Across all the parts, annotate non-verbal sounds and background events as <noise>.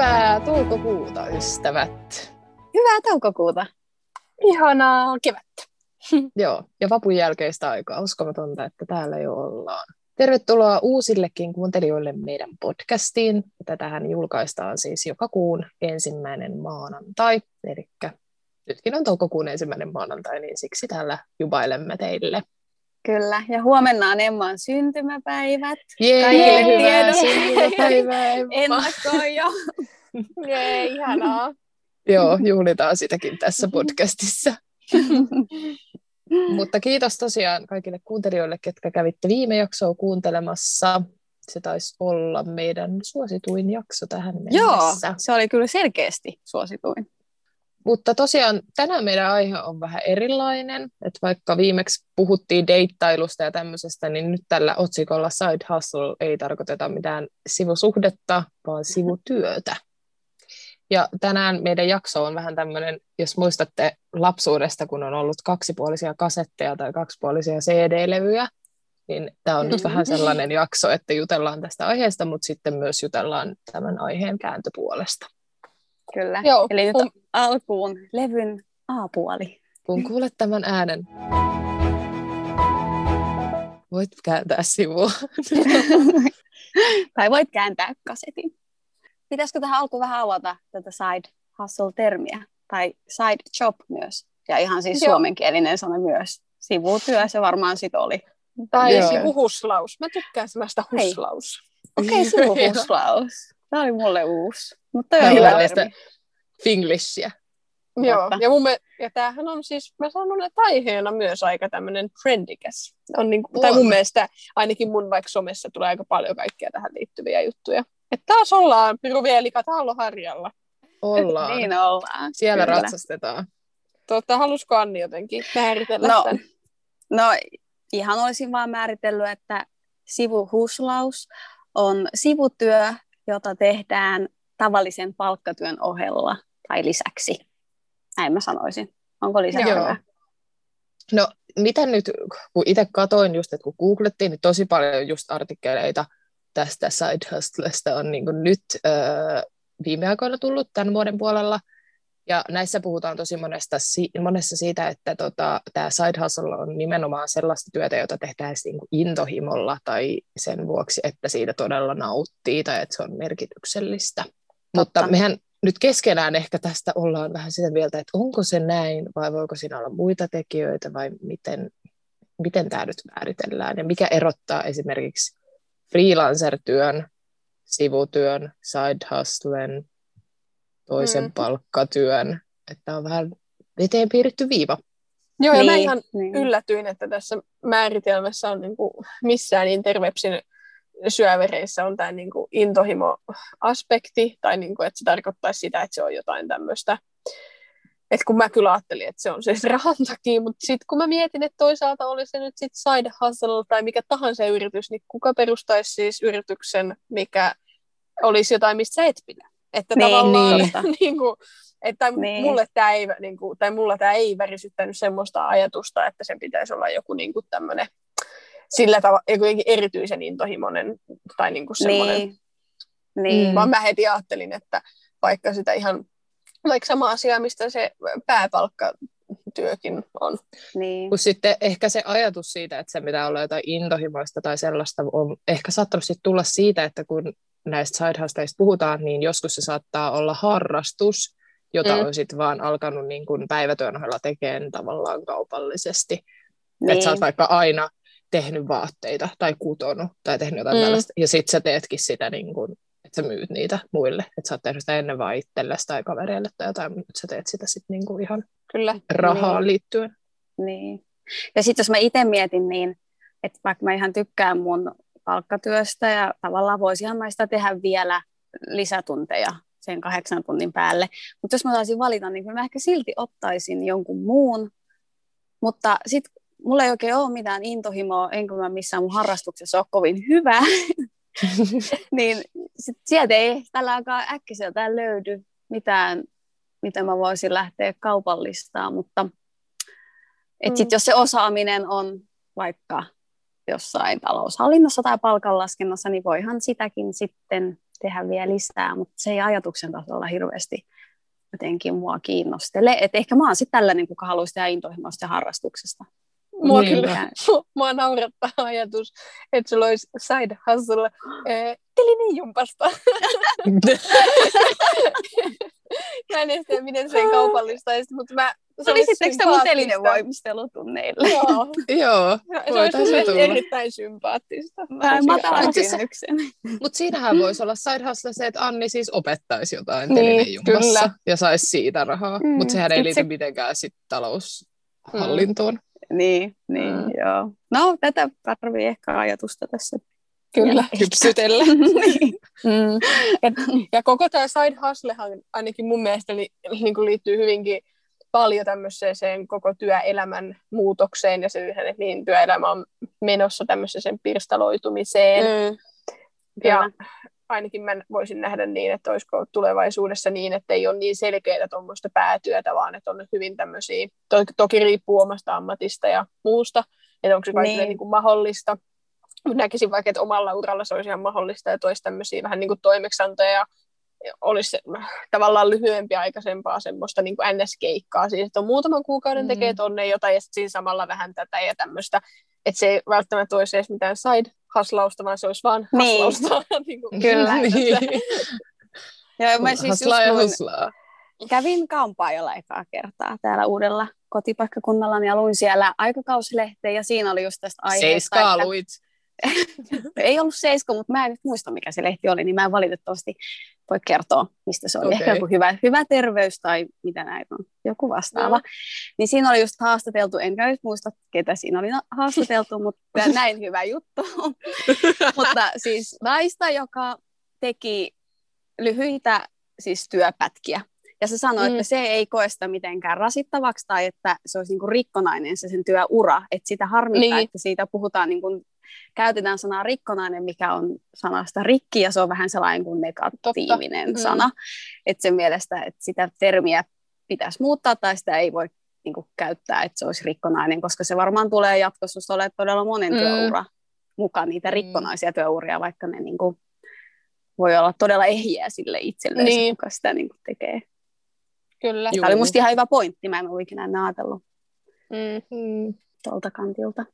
Hyvää toukokuuta, ystävät. Hyvää toukokuuta. Ihanaa kevättä. <laughs> Joo, ja vapun jälkeistä aikaa. Uskomatonta, että täällä jo ollaan. Tervetuloa uusillekin kuuntelijoille meidän podcastiin. Tätähän julkaistaan siis joka kuun ensimmäinen maanantai. Eli nytkin on toukokuun ensimmäinen maanantai, niin siksi täällä jubailemme teille. Kyllä, ja huomenna on Emman syntymäpäivät. Jee, Kaikille hyvää tiedoksi. syntymäpäivää, Emma. Ennakkoon jo. Jee, ihanaa. Joo, juhlitaan sitäkin tässä podcastissa. <laughs> Mutta kiitos tosiaan kaikille kuuntelijoille, ketkä kävitte viime jaksoa kuuntelemassa. Se taisi olla meidän suosituin jakso tähän Joo, mennessä. se oli kyllä selkeästi suosituin. Mutta tosiaan tänään meidän aihe on vähän erilainen. Että vaikka viimeksi puhuttiin deittailusta ja tämmöisestä, niin nyt tällä otsikolla Side Hustle ei tarkoiteta mitään sivusuhdetta, vaan sivutyötä. Ja tänään meidän jakso on vähän tämmöinen, jos muistatte lapsuudesta, kun on ollut kaksipuolisia kasetteja tai kaksipuolisia CD-levyjä, niin tämä on nyt vähän sellainen jakso, että jutellaan tästä aiheesta, mutta sitten myös jutellaan tämän aiheen kääntöpuolesta. Kyllä. Joo, Eli nyt mun- alkuun levyn A-puoli. Kun kuulet tämän äänen, voit kääntää sivua. <laughs> tai voit kääntää kasetin. Pitäisikö tähän alkuun vähän avata tätä side hustle-termiä? Tai side job myös. Ja ihan siis Joo. suomenkielinen sana myös. Sivutyö se varmaan sit oli. Tai Joo. sivuhuslaus. Mä tykkään sellaista huslaus. Okei, okay, <laughs> sivuhuslaus. Tämä oli mulle uusi. Mutta on hyvä termi. Finglishia. Joo, Totta. ja, mun me, ja tämähän on siis, mä sanon, että aiheena myös aika tämmöinen trendikäs. On niin, tai mun mielestä ainakin mun vaikka somessa tulee aika paljon kaikkea tähän liittyviä juttuja. Että taas ollaan Piru Vielika Talloharjalla. Ollaan. <laughs> Niin ollaan. Siellä kyllä. ratsastetaan. Tota, halusko Anni jotenkin määritellä No, tämän? No ihan olisin vaan määritellyt, että sivuhuslaus on sivutyö, jota tehdään tavallisen palkkatyön ohella tai lisäksi. Näin mä sanoisin. Onko lisättävää? No, mitä nyt, kun itse katoin just, että kun googlettiin, niin tosi paljon just artikkeleita tästä side hustlesta on niin nyt öö, viime aikoina tullut tämän vuoden puolella. Ja näissä puhutaan tosi monesta, monessa siitä, että tota, tämä side hustle on nimenomaan sellaista työtä, jota tehdään niin kuin intohimolla tai sen vuoksi, että siitä todella nauttii tai että se on merkityksellistä. Mutta mehän nyt keskenään ehkä tästä ollaan vähän sitä mieltä, että onko se näin vai voiko siinä olla muita tekijöitä vai miten, miten tämä nyt määritellään ja mikä erottaa esimerkiksi freelancer-työn, sivutyön, side hustlen, toisen Mm. palkkatyön, että on vähän veteen piirretty viiva. Joo, ja mä Niin, ihan niin. yllätyin, että tässä määritelmässä on niin kuin missään interwebsin syövereissä on tämä niin kuin intohimo-aspekti, tai niin kuin, että se tarkoittaisi sitä, että se on jotain tämmöistä, että kun mä kyllä ajattelin, että se on siis rahan takia, mutta sitten kun mä mietin, että toisaalta oli se nyt sit side hustle tai mikä tahansa yritys, niin kuka perustaisi siis yrityksen, mikä olisi jotain, mistä sä et pidä. Että Niin, tavallaan niin. <laughs> <laughs> niin kuin, että Niin. mulle tämä ei, niin kuin, tai mulla tämä ei värisyttänyt semmoista ajatusta, että sen pitäisi olla joku niin kuin tämmöinen sillä tavalla, joku erityisen intohimoinen tai niin kuin semmoinen, Niin. Niin. Vaan mä heti ajattelin, että vaikka sitä ihan, vaikka sama asia, mistä se pääpalkkatyökin on. niin. Kun sitten ehkä se ajatus siitä, että se pitää olla jotain intohimoista tai sellaista, on ehkä saattanut sitten tulla siitä, että kun näistä side hustleista puhutaan, niin joskus se saattaa olla harrastus, jota Mm. on sitten vaan alkanut niin kuin päivätyön ohella tekemään tavallaan kaupallisesti. niin. Että sä oot vaikka aina tehnyt vaatteita tai kutonut tai tehnyt jotain mm. tällaista, ja sitten sä teetkin sitä, niin kuin, että sä myyt niitä muille. Että sä oot tehnyt sitä ennen vaan itsellesi tai kavereille tai jotain, mutta nyt sä teet sitä sitten niin kuin ihan Kyllä. rahaan Niin. liittyen. Niin. Ja sitten jos mä itse mietin niin, että vaikka mä ihan tykkään mun palkkatyöstä ja tavallaan voisinhan mä sitä tehdä vielä lisätunteja sen kahdeksan tunnin päälle. Mutta jos mä saisin valita, niin mä ehkä silti ottaisin jonkun muun. Mutta sitten mulla ei oikein ole mitään intohimoa, enkä mä missään mun harrastuksessa ole kovin hyvä. <laughs> niin sit sieltä ei tällä aikaa äkkiseltään löydy mitään, mitä mä voisin lähteä kaupallistaa, mutta et sit Mm. jos se osaaminen on vaikka jossain taloushallinnossa tai palkanlaskennassa, niin voihan sitäkin sitten tehdä vielä lisää, mutta se ei ajatuksen tasolla hirveästi jotenkin mua kiinnostele. Et ehkä mä oon sitten tällainen, kuka haluaisi tehdä intohimoista harrastuksesta. Mua niin, kyllä, <laughs> mua naurattaa ajatus, että sulla olisi side hustle äh, telinijumpasta. <laughs> mä en tiedä, miten se kaupallista mutta mä Olisitteko te mun telinen Joo. <laughs> Joo, se olisi tulla. erittäin sympaattista. Vähän matalan kynnyksen. Mutta siinähän voisi olla side hustle se, että Anni siis opettaisi jotain niin, kyllä. ja saisi siitä rahaa. Mm, Mutta sehän ei liity se... mitenkään sit taloushallintoon. Mm. Niin, niin mm. joo. No, tätä tarvii ehkä ajatusta tässä Kyllä. Kypsytellä. <laughs> niin. mm. ja, ja koko tämä side hustlehan ainakin mun mielestä li, niin kuin liittyy hyvinkin paljon tämmöiseen koko työelämän muutokseen ja siihen, että niin työelämä on menossa tämmöiseen pirstaloitumiseen. Mm. Ja ainakin mä voisin nähdä niin, että olisiko tulevaisuudessa niin, että ei ole niin selkeää tuommoista päätyötä, vaan että on hyvin tämmöisiä, to, toki riippuu omasta ammatista ja muusta, että onko se kaikille niin. Niin kuin mahdollista. Näkisin vaikka, että omalla uralla se olisi ihan mahdollista, että olisi tämmöisiä vähän niin kuin toimeksantoja olisi tavallaan lyhyempi aikaisempaa semmoista niin kuin NS-keikkaa, siis että on muutaman kuukauden mm. tekee tonne jotain ja sitten siinä samalla vähän tätä ja tämmöistä, että se ei välttämättä olisi edes mitään side haslausta, vaan se olisi vaan niin. haslausta. <laughs> niin kuin, Kyllä. niin. <laughs> Joo, mä siis Haslaa ja haslaa. Kävin kampaajalla ekaa kertaa täällä uudella kotipaikkakunnalla ja luin siellä aikakausilehteä ja siinä oli just tästä aiheesta. Seiskaa että... luit. <laughs> ei ollut seisko, mutta mä en nyt muista, mikä se lehti oli, niin mä en valitettavasti voi kertoa, mistä se oli. Okay. Ehkä joku hyvä, hyvä terveys tai mitä näitä on, joku vastaava. No. Niin siinä oli just haastateltu, enkä nyt muista, ketä siinä oli haastateltu, mutta <laughs> näin hyvä juttu. <laughs> mutta siis naista, joka teki lyhyitä siis työpätkiä. Ja se sanoi, mm. että se ei koe sitä mitenkään rasittavaksi tai että se olisi niin kuin rikkonainen se sen työura. Että sitä harmittaa, niin. että siitä puhutaan niin kuin käytetään sanaa rikkonainen, mikä on sanasta rikki, ja se on vähän sellainen kuin negatiivinen Totta. Mm. sana. Mm. Että sen mielestä, että sitä termiä pitäisi muuttaa, tai sitä ei voi niin kuin, käyttää, että se olisi rikkonainen, koska se varmaan tulee jatkossa, jos olet todella monen mm. työura mukaan niitä mm. rikkonaisia työuria, vaikka ne niin kuin, voi olla todella ehjiä sille itselleen, niin. kuka sitä niin kuin, tekee. Kyllä. Tämä oli musta ihan hyvä pointti, mä en ole ikinä ajatellut mm. tuolta kantilta.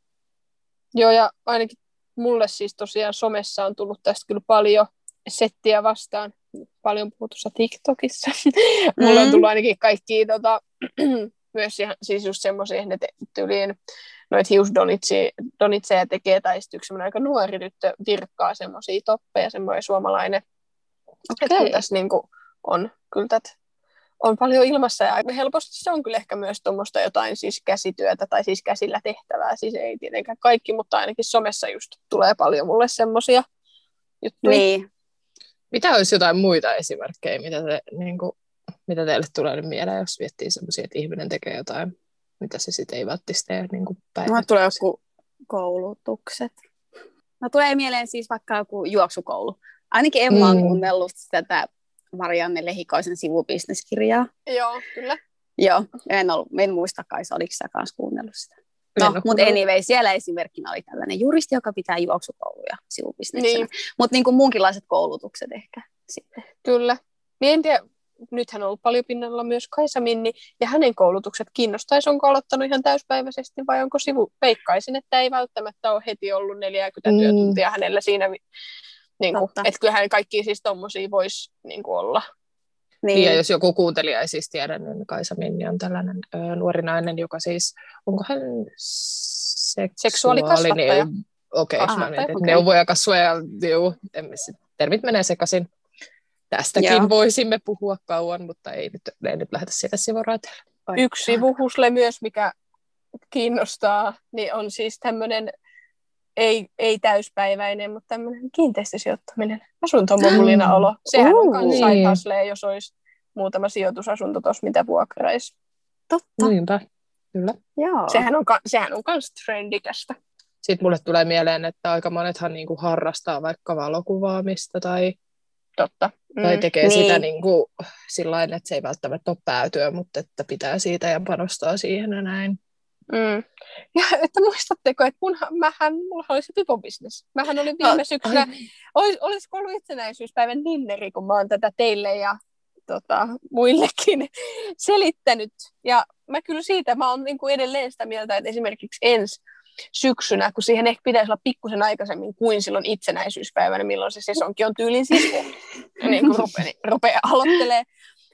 Joo, ja ainakin mulle siis tosiaan somessa on tullut tästä kyllä paljon settiä vastaan, paljon puhutussa TikTokissa. Mm. <laughs> mulle on mm. tullut ainakin kaikki tota, <clears throat> myös ihan, siis just semmoisia, että tyyliin noita hiusdonitseja tekee, tai sitten yksi aika nuori tyttö virkkaa semmoisia toppeja, semmoinen suomalainen. Okay. Että tässä niin kuin, on kyllä tätä on paljon ilmassa ja helposti se on kyllä ehkä myös tuommoista jotain siis käsityötä tai siis käsillä tehtävää. Siis ei tietenkään kaikki, mutta ainakin somessa just tulee paljon mulle semmoisia juttuja. Niin. Mitä olisi jotain muita esimerkkejä, mitä, te, niin kuin, mitä teille tulee mieleen, jos miettii semmoisia, että ihminen tekee jotain, mitä se sitten ei välttämättä tee niin kuin No, tulee joku koulutukset. No tulee mieleen siis vaikka joku juoksukoulu. Ainakin Emma on mm. kuunnellut tätä Marianne Lehikoisen sivubisneskirjaa. Joo, kyllä. Joo, en, ollut, en muista kai, oliko sä kanssa kuunnellut sitä. No, mutta anyway, siellä esimerkkinä oli tällainen juristi, joka pitää juoksukouluja sivubisneksenä. Niin. Mutta niin kuin muunkinlaiset koulutukset ehkä sitten. Kyllä. Niin en tiedä, nythän on ollut paljon pinnalla myös Kaisa Minni, ja hänen koulutukset kiinnostaisi, onko aloittanut ihan täyspäiväisesti vai onko sivu, peikkaisin, että ei välttämättä ole heti ollut 40 mm. työtuntia hänellä siinä niin kuin, että kyllähän kaikki siis tommosia voisi niin kuin olla. Niin. Ja jos joku kuuntelija ei siis tiedä, niin Kaisa Minni on tällainen ö, nuori nainen, joka siis, onko hän seksuaalikasvattaja? Okei, okay, mä mietin, okay. neuvoja, kasvoja, juu, termit menee sekaisin. Tästäkin Joo. voisimme puhua kauan, mutta ei nyt, ei nyt lähdetä siitä sivuraiteelle. Yksi sivuhusle myös, mikä kiinnostaa, niin on siis tämmöinen ei, ei täyspäiväinen, mutta tämmöinen kiinteistösijoittaminen, asuntomomulina olo. Sehän uh, on myös niin. jos olisi muutama sijoitusasunto tuossa, mitä vuokraisi. Totta. Niinpä, kyllä. Joo. Sehän on, sehän on myös trendikästä. Sitten mulle tulee mieleen, että aika monethan niinku harrastaa vaikka valokuvaamista tai, Totta. Mm. tai tekee niin. sitä niinku, sillä että se ei välttämättä ole päätyö, mutta että pitää siitä ja panostaa siihen ja näin. Mm. Ja että muistatteko, että munhan, mähän, mulla oli se pipobisnes. Mähän olin viime syksynä, olis, olisiko ollut itsenäisyyspäivän dinneri, kun mä oon tätä teille ja tota, muillekin <laughs> selittänyt. Ja mä kyllä siitä, mä oon niin kuin edelleen sitä mieltä, että esimerkiksi ensi syksynä, kun siihen ehkä pitäisi olla pikkusen aikaisemmin kuin silloin itsenäisyyspäivänä, milloin se sesonki on tyylin siis <laughs> niin kuin rupeaa, rupeaa aloittelee.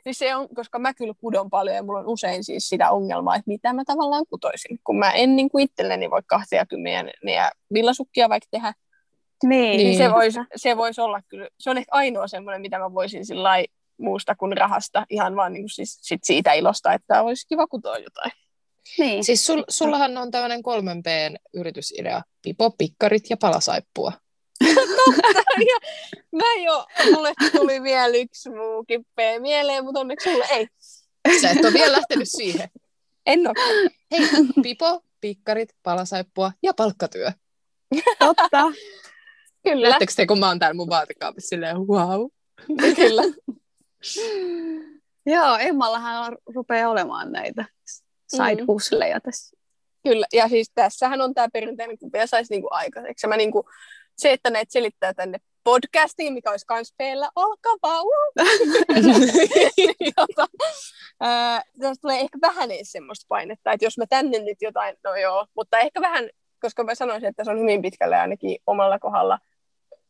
Niin se on, koska mä kyllä kudon paljon ja mulla on usein siis sitä ongelmaa, että mitä mä tavallaan kutoisin. Kun mä en niin kuin itselleni voi kahtia kymmeniä villasukkia vaikka tehdä, niin, niin se voisi se vois olla kyllä, se on ehkä ainoa semmoinen, mitä mä voisin sillä muusta kuin rahasta, ihan vaan niin kuin siis sit siitä ilosta, että olisi kiva kutoa jotain. Niin. Siis sul, sullahan on tämmöinen kolmen p yritysidea, pipo, pikkarit ja palasaippua. <laughs> Totta, ja mä jo, mulle tuli vielä yksi muukin P mieleen, mutta onneksi sulle ei. Sä et ole vielä lähtenyt siihen. En ole. Hei, pipo, pikkarit, palasaippua ja palkkatyö. Totta. Kyllä. Näettekö te, kun mä oon täällä mun vaatekaapissa silleen, wow. Kyllä. Joo, Emmallahan rupeaa olemaan näitä side hustleja mm. tässä. Kyllä, ja siis tässähän on tämä perinteinen, kun vielä saisi niinku aikaiseksi. Mä niinku, se, että näitä selittää tänne podcastiin, mikä olisi kans peillä, olkaa vaan. <laughs> Jota, ää, tulee ehkä vähän edes semmoista painetta, että jos mä tänne nyt jotain, no joo, mutta ehkä vähän, koska mä sanoisin, että se on hyvin pitkälle ainakin omalla kohdalla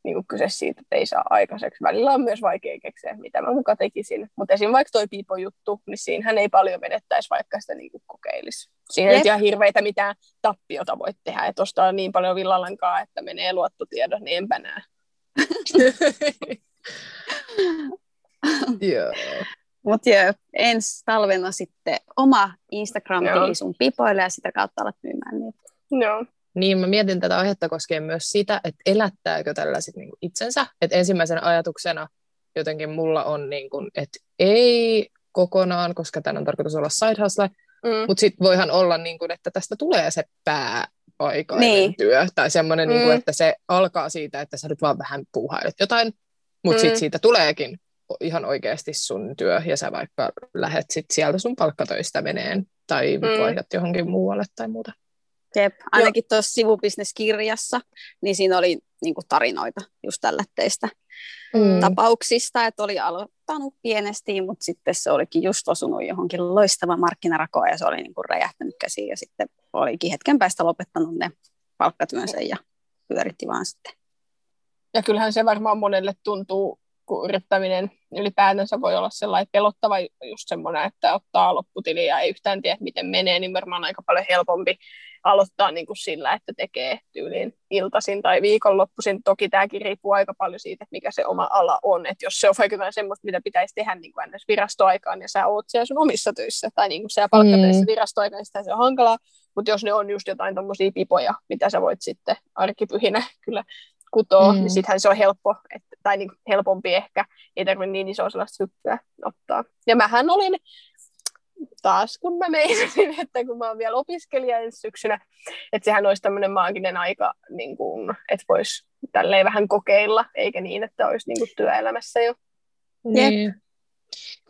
niin kuin kyse siitä, että ei saa aikaiseksi. Välillä on myös vaikea keksiä, mitä mä muka tekisin. Mutta esimerkiksi vaikka toi piipojuttu, niin siinähän ei paljon menettäisi, vaikka sitä niin kuin kokeilisi. Siinä yep. ei ihan hirveitä mitään tappiota voi tehdä, että ostaa niin paljon villalankaa, että menee luottotiedot, niin enpä näe. <laughs> Joo. Mutta joo, ensi talvena sitten oma Instagram-tili sun pipoille ja sitä kautta alat myymään niitä. Joo. Niin, mä mietin tätä aihetta koskien myös sitä, että elättääkö tällaiset niin itsensä. Että ensimmäisenä ajatuksena jotenkin mulla on, niin kuin, että ei kokonaan, koska tämän on tarkoitus olla side hustle, mm. mutta sitten voihan olla, niin kuin, että tästä tulee se pääaikainen niin. työ, tai semmoinen, mm. niin kuin, että se alkaa siitä, että sä nyt vaan vähän puuhailet jotain, mutta mm. sitten siitä tuleekin ihan oikeasti sun työ, ja sä vaikka lähet sit sieltä sun palkkatöistä meneen, tai mm. vaihdat johonkin muualle tai muuta. Jep, ainakin tuossa sivubisneskirjassa, niin siinä oli niin kuin tarinoita just tällätteistä mm. tapauksista, että oli aloittanut pienesti, mutta sitten se olikin just osunut johonkin loistava markkinarakoon ja se oli niin kuin räjähtänyt käsiin ja sitten olikin hetken päästä lopettanut ne palkkatyönsä ja pyöritti vaan sitten. Ja kyllähän se varmaan monelle tuntuu, kun yrittäminen ylipäätänsä voi olla sellainen pelottava just semmoinen, että ottaa lopputili ja ei yhtään tiedä, miten menee, niin varmaan aika paljon helpompi aloittaa niin kuin sillä, että tekee tyyliin iltaisin tai viikonloppuisin. Toki tämäkin riippuu aika paljon siitä, että mikä se oma ala on. Että jos se on vaikka jotain semmoista, mitä pitäisi tehdä niin kuin virastoaikaan ja sä oot siellä sun omissa töissä tai niin kuin siellä palkkatöissä mm. virastoaikaan, niin se on hankalaa. Mutta jos ne on just jotain tuommoisia pipoja, mitä sä voit sitten arkipyhinä <laughs> kyllä kutoa, mm. niin sittenhän se on helppo, että, tai niin helpompi ehkä, ei tarvitse niin isoa sellaista hyppyä ottaa. Ja mähän olin taas kun mä meinasin, <laughs> että kun mä oon vielä opiskelija ensi syksynä, että sehän olisi tämmöinen maaginen aika, niin kun, että voisi tälleen vähän kokeilla, eikä niin, että olisi niin kuin työelämässä jo. Niin.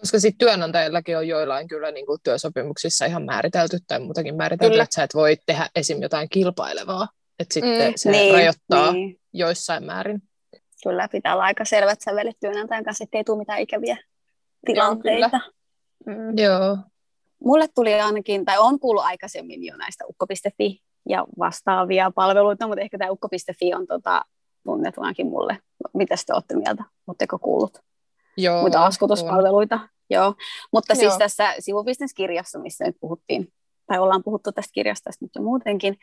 Koska sitten työnantajillakin on joillain kyllä niin kuin työsopimuksissa ihan määritelty tai muutakin määritelty, kyllä. että sä et voi tehdä esim. jotain kilpailevaa. Että sitten mm, se niin, rajoittaa niin. joissain määrin. Kyllä, pitää olla aika selvät sävelet työnantajan kanssa, ettei tule mitään ikäviä tilanteita. Joo, mm. Joo mulle tuli ainakin, tai on kuullut aikaisemmin jo näistä ukko.fi ja vastaavia palveluita, mutta ehkä tämä ukko.fi on tota, tunnettu ainakin mulle. Mitä te olette mieltä? Oletteko kuullut? Joo. Muita laskutuspalveluita? On. Joo. Mutta siis Joo. tässä sivubisneskirjassa, missä nyt puhuttiin, tai ollaan puhuttu tästä kirjasta nyt jo muutenkin,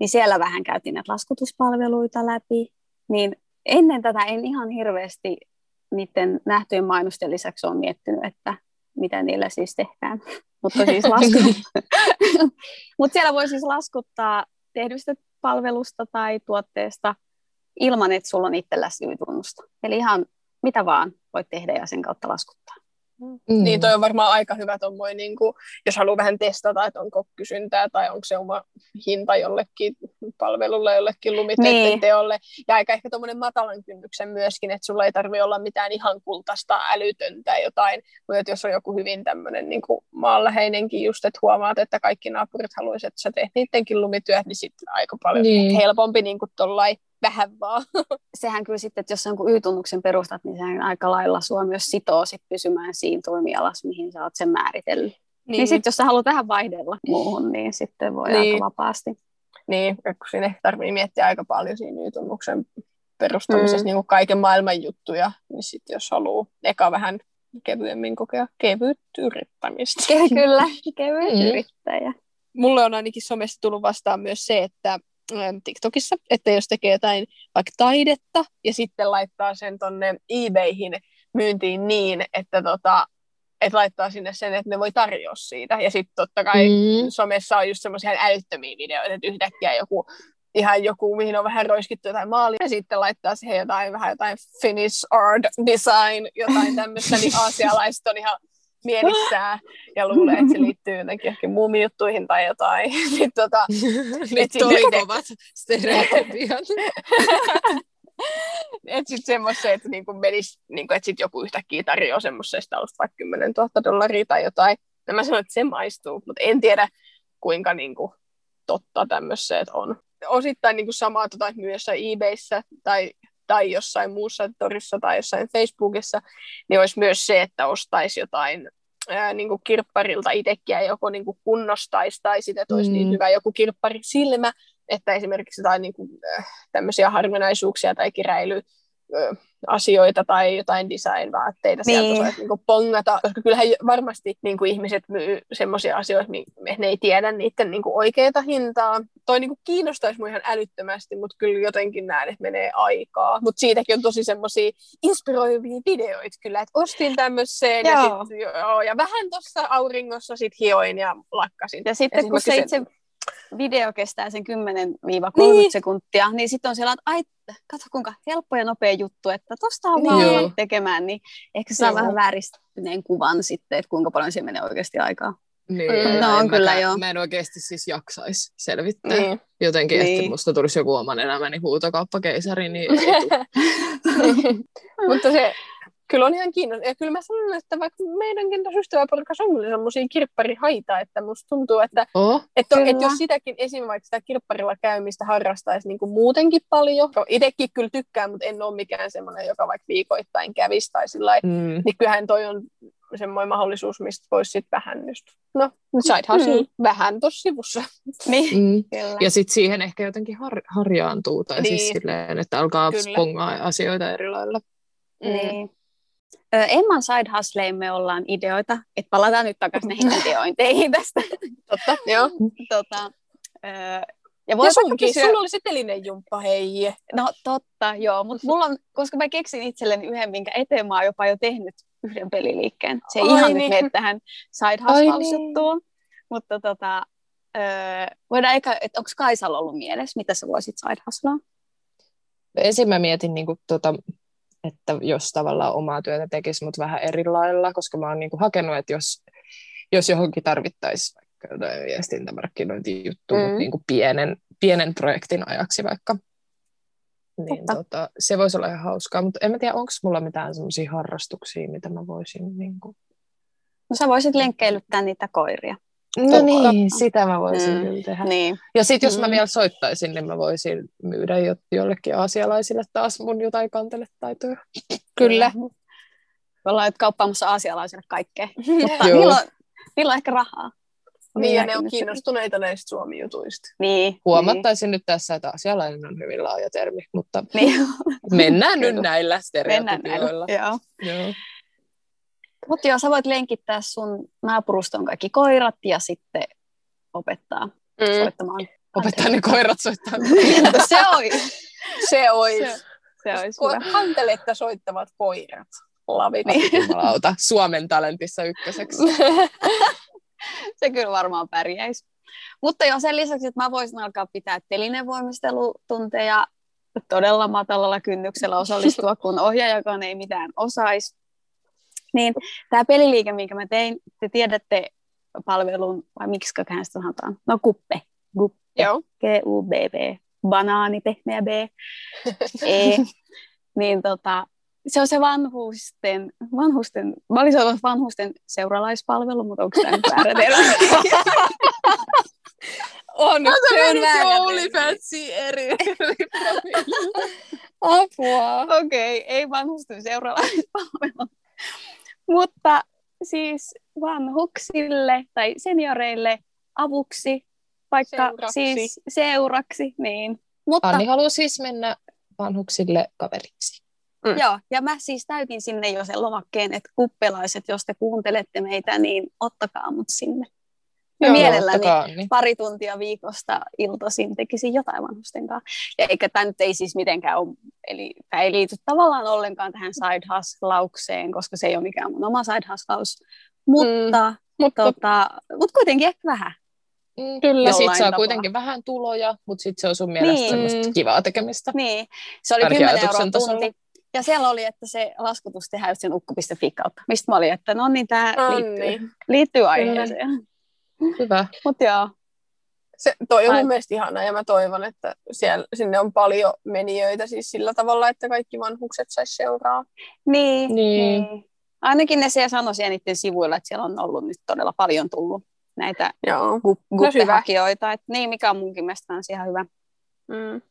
niin siellä vähän käytiin näitä laskutuspalveluita läpi, niin ennen tätä en ihan hirveästi niiden nähtyjen mainosten lisäksi ole miettinyt, että mitä niillä siis tehdään. <laughs> Mutta siis lasku... <laughs> Mut siellä voi siis laskuttaa tehdystä palvelusta tai tuotteesta ilman, että sulla on itselläsi y Eli ihan mitä vaan voit tehdä ja sen kautta laskuttaa. Mm. Niin toi on varmaan aika hyvä tommoinen, niin kuin, jos haluaa vähän testata, että onko kysyntää tai onko se oma hinta jollekin palvelulle, jollekin lumiteiden niin. teolle. Ja aika ehkä tuommoinen matalan kynnyksen myöskin, että sulla ei tarvitse olla mitään ihan kultaista älytöntä jotain, mutta jos on joku hyvin tämmöinen niin maanläheinenkin just, että huomaat, että kaikki naapurit haluaisivat, että sä teet niidenkin lumityöt, niin sitten aika paljon niin. helpompi niin kuin tollai vähän vaan. <laughs> Sehän kyllä sitten, että jos sä Y-tunnuksen perustat, niin sehän aika lailla sua myös sitoo sit pysymään siinä toimialassa, mihin sä oot sen määritellyt. Niin, niin sitten jos sä haluat tähän vaihdella muuhun, niin sitten voi niin. aika vapaasti. Niin, kun siinä tarvii miettiä aika paljon siinä Y-tunnuksen perustamisessa mm. niin kuin kaiken maailman juttuja, niin sitten jos haluaa eka vähän kevyemmin kokea kevyt yrittämistä. Ke- kyllä, <laughs> kevyt mm. yrittäjä. Mulle on ainakin somessa tullut vastaan myös se, että TikTokissa, että jos tekee jotain vaikka taidetta ja sitten laittaa sen tonne eBayhin myyntiin niin, että tota, et laittaa sinne sen, että ne voi tarjoa siitä. Ja sitten totta kai mm. somessa on just semmoisia älyttömiä videoita, että yhtäkkiä joku ihan joku, mihin on vähän roiskittu jotain maalia, ja sitten laittaa siihen jotain, vähän jotain Finnish art design, jotain tämmöistä, niin <laughs> aasialaiset on ihan mielissään ja luulee, että se liittyy jotenkin ehkä muumijuttuihin tai jotain. <laughs> niin, tota, Nyt toivovat stereotypian. <laughs> että sitten semmoisen, että niinku menis, niinku, että sit joku yhtäkkiä tarjoaa semmoisesta alusta vaikka 10 000 dollaria tai jotain. Ja mä sanoin, että se maistuu, mutta en tiedä kuinka niinku, totta tämmöiset on. Osittain niinku samaa tota, myös eBayssä tai tai jossain muussa torissa tai jossain Facebookissa, niin olisi myös se, että ostaisi jotain ää, niin kuin kirpparilta itsekin joko niin kuin kunnostaisi tai sitten, että olisi niin mm. niin hyvä joku kirpparisilmä, että esimerkiksi jotain niin kuin, äh, tämmöisiä harvinaisuuksia tai keräily asioita tai jotain design-vaatteita niin. sieltä osaisi niin pongata, koska kyllähän varmasti niin kuin ihmiset myy semmoisia asioita, että ne ei tiedä niiden niin kuin oikeaa hintaa. Toi niin kuin kiinnostaisi mua ihan älyttömästi, mutta kyllä jotenkin näen, että menee aikaa. Mutta siitäkin on tosi semmoisia inspiroivia videoita kyllä, että ostin tämmöiseen ja, sit, joo, ja vähän tuossa auringossa sit hioin ja lakkasin. Ja sitten kun se itse video kestää sen 10-30 niin. sekuntia, niin sitten on siellä, että ai, katso kuinka helppo ja nopea juttu, että tosta on vaan tekemään, niin ehkä saa vähän vääristyneen kuvan sitten, että kuinka paljon se menee oikeasti aikaa. Niin, mm. no on kyllä joo. Mä en oikeasti siis jaksaisi selvittää niin. jotenkin, niin. että musta tulisi joku oman elämäni huutokauppakeisari, niin <laughs> <laughs> Mutta se kyllä on ihan kiinnostunut. Ja kyllä mä sanon, että vaikka meidänkin tuossa ystäväporukassa on kyllä semmoisia kirpparihaita, että musta tuntuu, että, oh, että, että jos sitäkin esimerkiksi vaikka sitä kirpparilla käymistä harrastaisi niin kuin muutenkin paljon, itsekin kyllä tykkään, mutta en ole mikään semmoinen, joka vaikka viikoittain kävisi tai sillä mm. niin kyllähän toi on semmoinen mahdollisuus, mistä voisi sitten vähän just, no, hustle mm. vähän tuossa sivussa. <laughs> niin, mm. Ja sitten siihen ehkä jotenkin har, harjaantuu, tai siis niin. siis silleen, että alkaa kyllä. spongaa asioita eri lailla. Niin. Emman side hustleen me ollaan ideoita, että palataan nyt takaisin näihin <laughs> ideointeihin tästä. Totta, joo. tota, ja, ja sunkin, kysyä... sulla oli se telinejumppa, hei. No totta, joo, mutta mulla on, koska mä keksin itselleni yhden, minkä eteen mä oon jopa jo tehnyt yhden peliliikkeen. Se ei Ai ihan niin. nyt mene tähän side hustle-juttuun, niin. mutta tota, öö, voidaan eikä, että onko Kaisalla ollut mielessä, mitä sä voisit side hustlea? Ensin mä mietin niin kuin, tota, että jos tavallaan omaa työtä tekisi, mutta vähän eri lailla, koska mä oon niin kuin hakenut, että jos, jos johonkin tarvittaisiin vaikka viestintämarkkinointijuttu, mm. mutta niin kuin pienen, pienen projektin ajaksi vaikka, niin tota, se voisi olla ihan hauskaa, mutta en mä tiedä, onko mulla mitään semmoisia harrastuksia, mitä mä voisin... Niin kuin... No sä voisit lenkkeilyttää niitä koiria. No niin, sitä mä voisin mm. kyllä tehdä. Niin. Ja sitten jos mä mm. vielä soittaisin, niin mä voisin myydä jo, jollekin aasialaisille taas mun jotain kanteletaitoja. Kyllä. Mm. Ollaan nyt kauppaamassa aasialaisille kaikkea, <laughs> mutta niillä on, niillä on ehkä rahaa. Niin, ja ne on kiinnostuneita näistä Suomi-jutuista. Niin, Huomattaisin niin. nyt tässä, että asialainen on hyvin laaja termi, mutta niin. mennään nyt näillä stereotypioilla. Joo. joo. Mutta joo, sä voit lenkittää sun naapuruston kaikki koirat ja sitten opettaa mm. soittamaan. Opettaa ne koirat soittaa. <laughs> se olisi. Se olisi. Se, se olisi Ko- Hanteletta soittavat koirat. Lavit. Niin. Suomen talentissa ykköseksi. <laughs> se kyllä varmaan pärjäisi. Mutta jo sen lisäksi, että mä voisin alkaa pitää telinevoimistelutunteja todella matalalla kynnyksellä osallistua, kun ohjaajakaan ei mitään osaisi Niin, tämä peliliike, minkä mä tein, te tiedätte palvelun, vai miksi sitä sanotaan? No kuppe. Kuppe. Joo. G-U-B-B. Banaani, pehmeä B. e. <laughs> Niin tota, se on se vanhusten, vanhusten, mä olisin ollut vanhusten seuralaispalvelu, mutta onko tämä nyt väärä termi? on, No, se on väärä OnlyFansi eri. <laughs> Apua. Okei, okay, ei vanhusten seuralaispalvelu. Mutta siis vanhuksille tai senioreille avuksi, vaikka Seuraksi. siis seuraksi, niin. Mutta Anni haluaa siis mennä vanhuksille kaveriksi. Mm. Joo, ja mä siis täytin sinne jo sen lomakkeen, että kuppelaiset, jos te kuuntelette meitä, niin ottakaa mut sinne. Mä Joo, mielelläni Ottakaa Anni. pari tuntia viikosta iltaisin tekisin jotain vanhusten kanssa. Ja eikä tämä nyt ei siis mitenkään ole, eli tämä ei liity tavallaan ollenkaan tähän side hustlaukseen, koska se ei ole mikään mun oma side hustlaus. Mutta, Mutta tota, mutta kuitenkin ehkä vähän. Mm. Kyllä. Ja sit saa tapaa. kuitenkin vähän tuloja, mutta sit se on sun mielestä Niin. semmoista Mm. kivaa tekemistä. Niin, se oli Ainakin 10 euroa ajatuksen tasolla. tunti. Ja siellä oli, että se laskutus tehdään just sen ukko.fi kautta. Mistä mä olin, että no niin, tämä No liittyy, niin. liittyy aiheeseen. Hyvä. Mutta joo, se, toi on Ai. mun mielestä ihanaa ja mä toivon, että siellä, sinne on paljon menijöitä siis sillä tavalla, että kaikki vanhukset sais seuraa. Niin, Niin. niin. Ainakin ne siellä sanoi siellä niiden sivuilla, että siellä on ollut nyt todella paljon tullut näitä No guppehakijoita. Et niin, mikä on munkin mielestä kans ihan hyvä. Mm.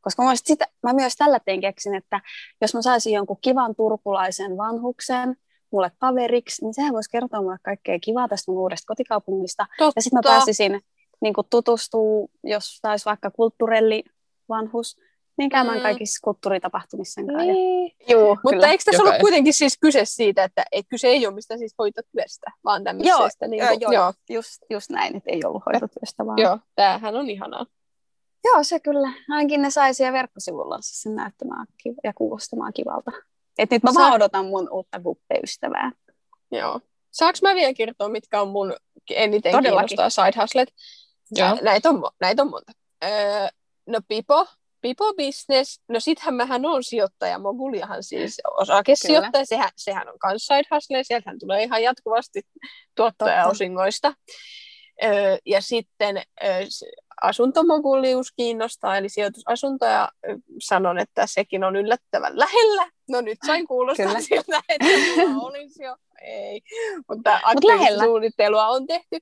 Koska mä, sitä, mä myös tällä tein keksin, että jos mä saisin jonkun kivan turkulaisen vanhuksen mulle kaveriksi, niin sehän voisi kertoa mulle kaikkea kivaa tästä mun uudesta kotikaupungista. Totta. Ja sitten mä pääsisin niin tutustua, jos taisi vaikka kulttuurelli vanhus, niin käymään Mm. kaikissa kulttuuritapahtumissa sen kanssa. Ja- Niin. Joo, Mutta kyllä. eikö tässä ollut kuitenkin siis kyse siitä, että et kyse ei ole mistään siis hoitotyöstä, vaan tämmöisestä. niin Joo, kuin, joo, joo, Just, just näin, että ei ollut hoitotyöstä vaan. joo, tämähän on ihanaa. Joo, se kyllä. Ainakin ne sai siellä verkkosivulla sen näyttämään kiv- ja kuulostamaan kivalta. Et nyt mä Sa- vaan odotan mun uutta guppe-ystävää. Joo. Saanko mä vielä kertoa, mitkä on mun eniten Todellakin. kiinnostaa side hustlet? Joo. Näitä on, näitä on monta. Öö, no Pipo, Pipo Business, no sittenhän mähän on sijoittaja, Moguliahan siis osakesijoittaja, sehän, sehän on kans side hustle, sieltähän tulee ihan jatkuvasti tuottoja Totta. osingoista. Öö, ja sitten öö, asuntomogulius kiinnostaa, eli sijoitusasuntoja. Sanon, että sekin on yllättävän lähellä. No nyt sain kuulostaa Kyllä. siltä, että olisi jo. Ei, mutta aktiivista lähellä. suunnittelua on tehty.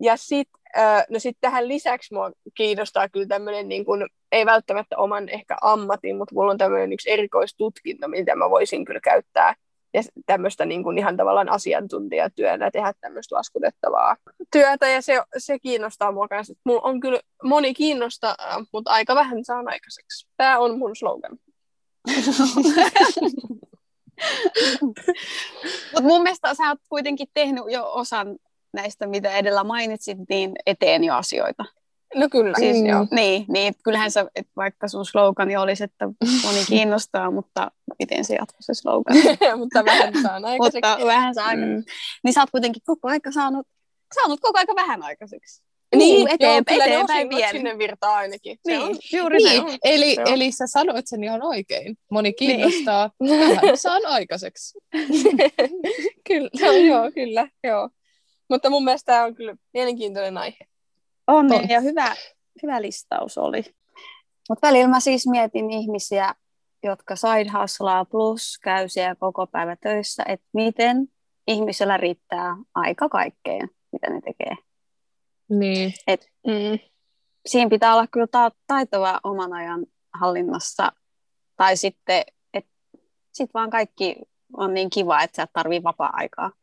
Ja sitten no sit tähän lisäksi mua kiinnostaa kyllä tämmöinen, niin kun, ei välttämättä oman ehkä ammatin, mutta mulla on tämmöinen yksi erikoistutkinto, mitä mä voisin kyllä käyttää ja tämmöistä niin kuin ihan tavallaan asiantuntijatyönä tehdä tämmöistä laskutettavaa työtä, ja se, se kiinnostaa mua kanssa. Mulla on kyllä moni kiinnostaa, mutta aika vähän saan aikaiseksi. Tämä on mun slogan. <laughs> Mutta mun mielestä sä oot kuitenkin tehnyt jo osan näistä, mitä edellä mainitsit, niin eteen jo asioita. No kyllä, Siis, Mm. joo. Niin, niin kyllähän sä, et vaikka sun slogani olisi, että moni <laughs> kiinnostaa, mutta miten se jatkuu se slogan? <laughs> mutta vähän saan <laughs> aikaiseksi. mutta vähän saa mm. Niin sä oot kuitenkin koko aika saanut, saanut koko aika vähän aikaiseksi. Niin, Niin, eteen, joo, eteenpäin vielä. sinne virtaa ainakin. Se Niin, on, juuri Niin, näin. eli, Joo. eli sä sanoit sen ihan oikein. Moni kiinnostaa, vähän saan aikaiseksi. kyllä, no, joo, kyllä, joo. Mutta mun mielestä tämä on kyllä mielenkiintoinen aihe. On, On. ja hyvä, hyvä listaus oli. Mutta välillä mä siis mietin ihmisiä, jotka side hustlaa plus käy siellä koko päivä töissä, että miten ihmisellä riittää aika kaikkeen, mitä ne tekee. Niin. Mm. Siinä pitää olla kyllä ta- taitava oman ajan hallinnassa, tai sitten, että sit vaan kaikki on niin kiva, että sä et tarvii vapaa-aikaa <laughs>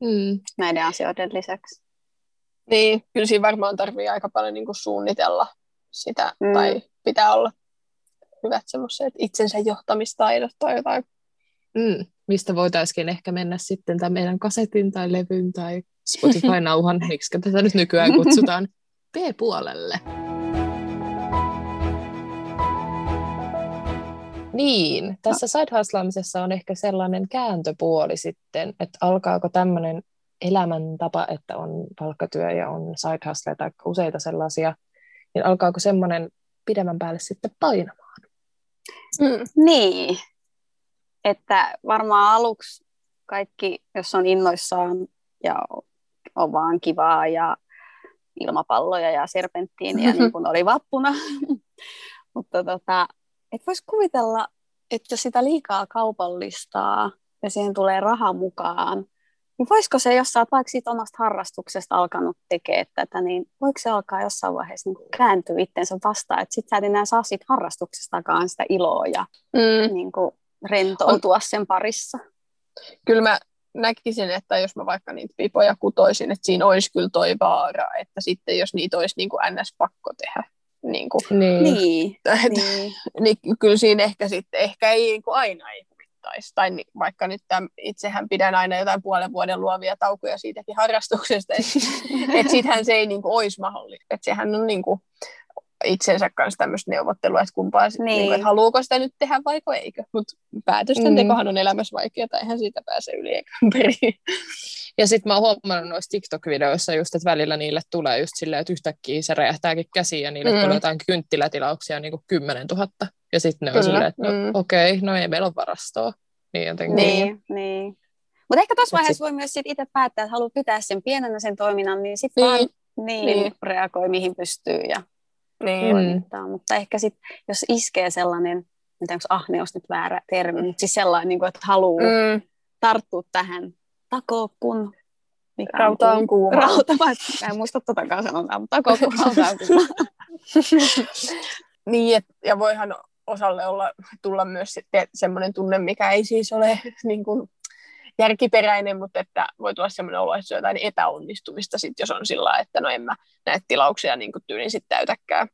Mm. näiden asioiden lisäksi. Niin, kyllä siinä varmaan tarvii aika paljon niin kuin suunnitella sitä, Mm. tai pitää olla hyvät semmoiset itsensä johtamistaidot tai jotain. Mm. Mistä voitaisiin ehkä mennä sitten tämän meidän kasetin tai levyn tai Spotify-nauhan, <laughs> miksi tätä nyt nykyään kutsutaan, <laughs> B-puolelle. Niin, tässä side on ehkä sellainen kääntöpuoli sitten, että alkaako tämmöinen elämäntapa, että on palkkatyö ja on side hustle tai useita sellaisia, niin alkaako semmoinen pidemmän päälle sitten painamaan? Mm. Niin, että varmaan aluksi kaikki, jos on innoissaan ja on vaan kivaa ja ilmapalloja ja serpenttiiniä, <laughs> niin kuin oli vappuna. <laughs> Mutta tota, et voisi kuvitella, että sitä liikaa kaupallistaa ja siihen tulee raha mukaan, niin voisiko se, jos sä oot vaikka siitä omasta harrastuksesta alkanut tekemään tätä, niin voiko se alkaa jossain vaiheessa niin kääntyä itsensä vastaan, että sit sä et enää saa siitä harrastuksestakaan sitä iloa ja mm. niin kuin rentoutua sen parissa? Kyllä mä näkisin, että jos mä vaikka niitä pipoja kutoisin, että siinä olisi kyllä toi vaara, että sitten jos niitä olisi niin kuin ns. pakko tehdä. Niin, kuin, niin. niin. <laughs> Niin. niin kyllä siinä ehkä sitten, ehkä ei niin kuin aina ei huvittaisi. Tai vaikka nyt tämän, itsehän pidän aina jotain puolen vuoden luovia taukoja siitäkin harrastuksesta, että <laughs> et sittenhän se ei niin kuin, olisi mahdollista. Että sehän on niin kuin, itsensä kanssa tämmöistä neuvottelua, että kumpaa, niin. Niin kuin, että haluuko sitä nyt tehdä vai eikö. Mutta päätösten mm. tekohan on elämässä vaikeaa, eihän siitä pääse yli eikä ympäri. Ja sitten mä oon huomannut noissa TikTok-videoissa just, että välillä niille tulee just silleen, että yhtäkkiä se räjähtääkin käsiin ja niille mm. tulee jotain kynttilätilauksia niin kuin 10 000. Ja sitten ne on silleen, että no, mm. okei, okay, no ei meillä ole varastoa. Niin jotenkin. Niin, niin. Mutta ehkä tuossa vaiheessa sit... voi myös sit itse päättää, että haluaa pitää sen pienenä sen toiminnan, niin sitten niin. vaan niin, niin. reagoi mihin pystyy ja niin. toimittaa. Mutta ehkä sitten, jos iskee sellainen, mitä onko ahneus nyt väärä termi, mutta siis sellainen, niin kuin, että haluaa mm. tarttua tähän takoo kun mikä rauta on kuuma. Rauta, mä en muista totakaan sanontaa, mutta takoo kun rauta on kuuma. <laughs> niin, et, ja voihan osalle olla, tulla myös semmoinen tunne, mikä ei siis ole niin kuin, järkiperäinen, mutta että voi tulla semmoinen olo, että se on jotain epäonnistumista, sit, jos on sillä että no en mä näitä tilauksia niin kuin tyylin sitten täytäkään.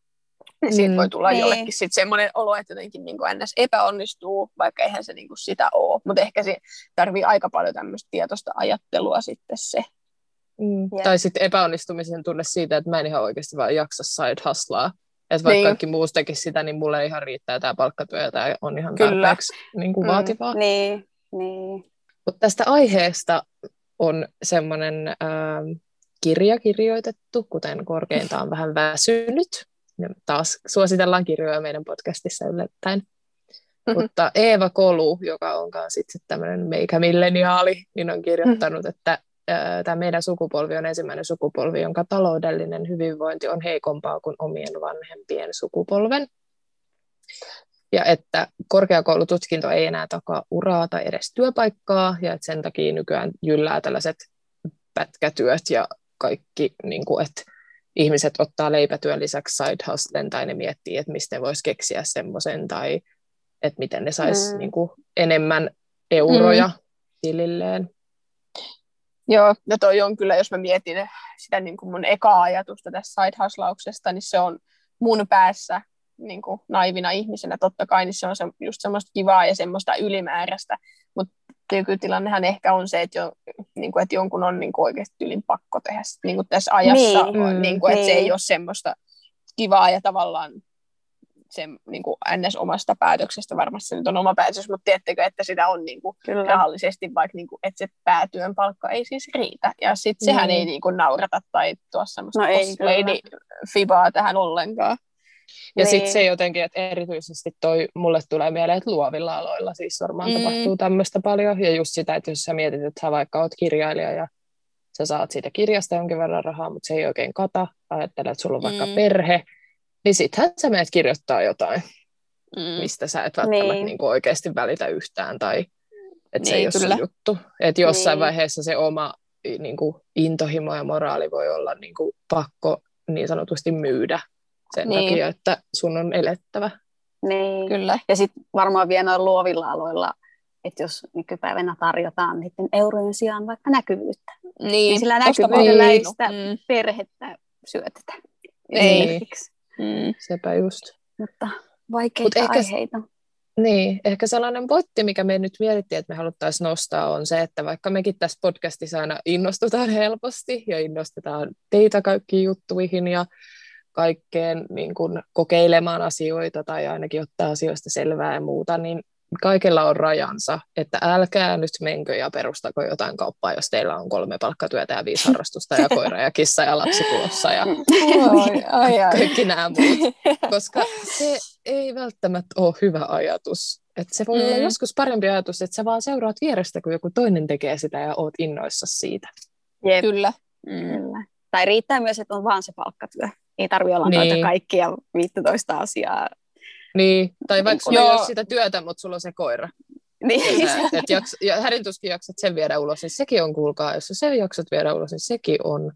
Niin siitä mm, voi tulla niin. jollekin sitten semmoinen olo, että jotenkin niin kuin ns. epäonnistuu, vaikka eihän se niin kuin sitä ole. Mutta ehkä se tarvii aika paljon tämmöistä tietoista ajattelua sitten se. Mm. Yeah. Tai sitten epäonnistumisen tunne siitä, että mä en ihan oikeasti vaan jaksa side hustlaa. Että vaikka niin. kaikki muus tekisi sitä, niin mulle ihan riittää tämä palkkatyö ja tämä on ihan Kyllä. tarpeeksi niin kuin mm. vaativaa. Niin, niin. Mutta tästä aiheesta on semmoinen äh, kirja kirjoitettu, kuten korkeintaan vähän väsynyt. Ja taas suositellaan kirjoja meidän podcastissa yllättäen. Mm-hmm. <laughs> Mutta Eeva Kolu, joka onkaan sitten tämmöinen meikä milleniaali, niin on kirjoittanut, mm-hmm. että tämä meidän sukupolvi on ensimmäinen sukupolvi, jonka taloudellinen hyvinvointi on heikompaa kuin omien vanhempien sukupolven. Ja että korkeakoulututkinto ei enää takaa uraa tai edes työpaikkaa, ja että sen takia nykyään jyllää tällaiset pätkätyöt ja kaikki, niin kuin, että ihmiset ottaa leipätyön lisäksi side hustlen, tai ne miettii, että mistä voisi keksiä semmoisen, tai että miten ne saisi mm. niin enemmän euroja mm. tililleen. Joo, ja toi on kyllä, jos mä mietin sitä niin kuin mun ekaa ajatusta tässä side niin se on mun päässä niin kuin naivina ihmisenä. Totta kai, niin se on se, just semmoista kivaa ja semmoista ylimääräistä, mutta nykytilannehan ehkä on se, että, jo, niin kuin, että jonkun on niin kuin oikeasti ylin pakko tehdä niin kuin tässä ajassa, niin, niin kuin, että niin. se ei ole semmoista kivaa ja tavallaan sen niin kuin ns. omasta päätöksestä, varmasti se nyt on oma päätös, mutta tiedättekö, että sitä on niin kuin rahallisesti, vaikka niin kuin, että se päätyön palkka ei siis riitä. Ja sitten sehän ei niin kuin naurata tai tuo semmoista no ei, fibaa tähän ollenkaan. Ja niin. sitten se jotenkin, että erityisesti toi mulle tulee mieleen, että luovilla aloilla siis varmaan mm. tapahtuu tämmöistä paljon. Ja just sitä, että jos sä mietit, että sä vaikka oot kirjailija ja sä saat siitä kirjasta jonkin verran rahaa, mutta se ei oikein kata, ajattelet, että sulla on vaikka mm. perhe, niin sittenhän sä menet kirjoittaa jotain, mm. mistä sä et välttämättä niin. Niin kuin oikeasti välitä yhtään tai että niin, se ei kyllä. ole juttu. Että jossain niin. vaiheessa se oma niin kuin, intohimo ja moraali voi olla niin kuin, pakko niin sanotusti myydä sen niin. takia, että sun on elettävä. Niin, kyllä. Ja sitten varmaan vielä noilla luovilla aloilla, että jos nykypäivänä tarjotaan niiden eurojen sijaan vaikka näkyvyyttä, niin, niin sillä näkyvyydellä ei sitä mm. perhettä syötetä. Niin. Mm. Sepä just. Mutta vaikeita Mut aiheita. Ehkä, niin, ehkä sellainen potti, mikä me nyt mietittiin, että me haluttaisiin nostaa, on se, että vaikka mekin tässä podcastissa aina innostutaan <laughs> helposti ja innostetaan teitä kaikkiin juttuihin ja kaikkeen niin kuin kokeilemaan asioita tai ainakin ottaa asioista selvää ja muuta, niin kaikella on rajansa, että älkää nyt menkö ja perustako jotain kauppaa, jos teillä on kolme palkkatyötä ja viisi harrastusta ja koira ja kissa ja lapsi tulossa ja ai, ai, ai. kaikki nämä muut, koska se ei välttämättä ole hyvä ajatus. Että se voi mm. olla joskus parempi ajatus, että sä vaan seuraat vierestä, kun joku toinen tekee sitä ja oot innoissa siitä. Jep. Kyllä. Mm. Kyllä. Tai riittää myös, että on vaan se palkkatyö. Ei tarvi olla Niin. noita kaikkia 15 asiaa. Niin, tai vaikka sulla ei ole sitä työtä, mutta sulla on se koira. Niin. Ja, sä- et jaks, ja jaksat sen viedä ulos, niin sekin on, kuulkaa, jos sä sen jaksat viedä ulos, niin sekin on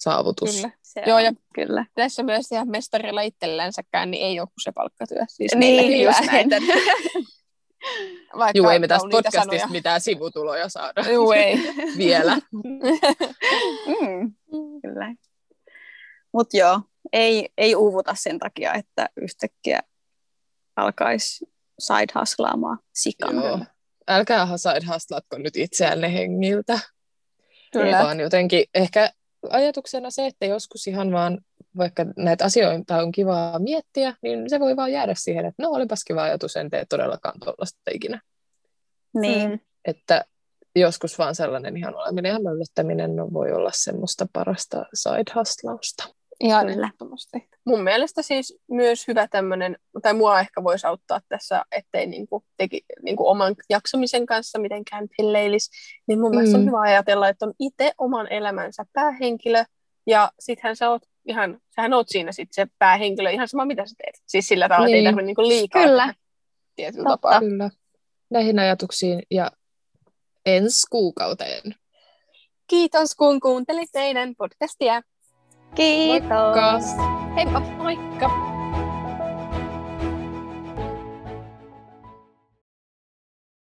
saavutus. Kyllä. Se Joo, on, ja kyllä. Tässä myös ihan mestarilla itsellänsäkään niin ei ole kuin se palkkatyö. Siis Niin, just näin. <laughs> Vaikka Juu, ei me tästä podcastista sanoja. mitään sivutuloja saada Juu, ei. <laughs> vielä. Mm, kyllä. Mutta joo, ei, ei uuvuta sen takia, että yhtäkkiä alkaisi side hustlaamaan sikana. Joo. Älkää side hustlatko nyt itseänne hengiltä. Kyllä. Vaan jotenkin ehkä ajatuksena se, että joskus ihan vaan, vaikka näitä asioita on kivaa miettiä, niin se voi vaan jäädä siihen, että no olipas kiva ajatus, en tee todellakaan tuollaista ikinä. Niin, Mm. Että joskus vaan sellainen ihan oleminen ja möllöttäminen no, voi olla semmoista parasta side hustlausta. Ihan Kyllä. ehdottomasti. Mun mielestä siis myös hyvä tämmöinen, tai mua ehkä voisi auttaa tässä, ettei niinku teki, niinku oman jaksamisen kanssa mitenkään pilleilisi, niin mun mielestä on Mm. hyvä ajatella, että on itse oman elämänsä päähenkilö, ja sittenhän sä oot ihan, sähän oot siinä sit se päähenkilö, ihan sama mitä sä teet. Siis sillä tavalla, että ei Niin. tarvitse niinku liikaa Kyllä. tietyllä Totta. tapaa. Kyllä. Näihin ajatuksiin ja ensi kuukauteen. Kiitos kun kuuntelit teidän podcastia. Kiitos. Moikka! Heippa, moikka!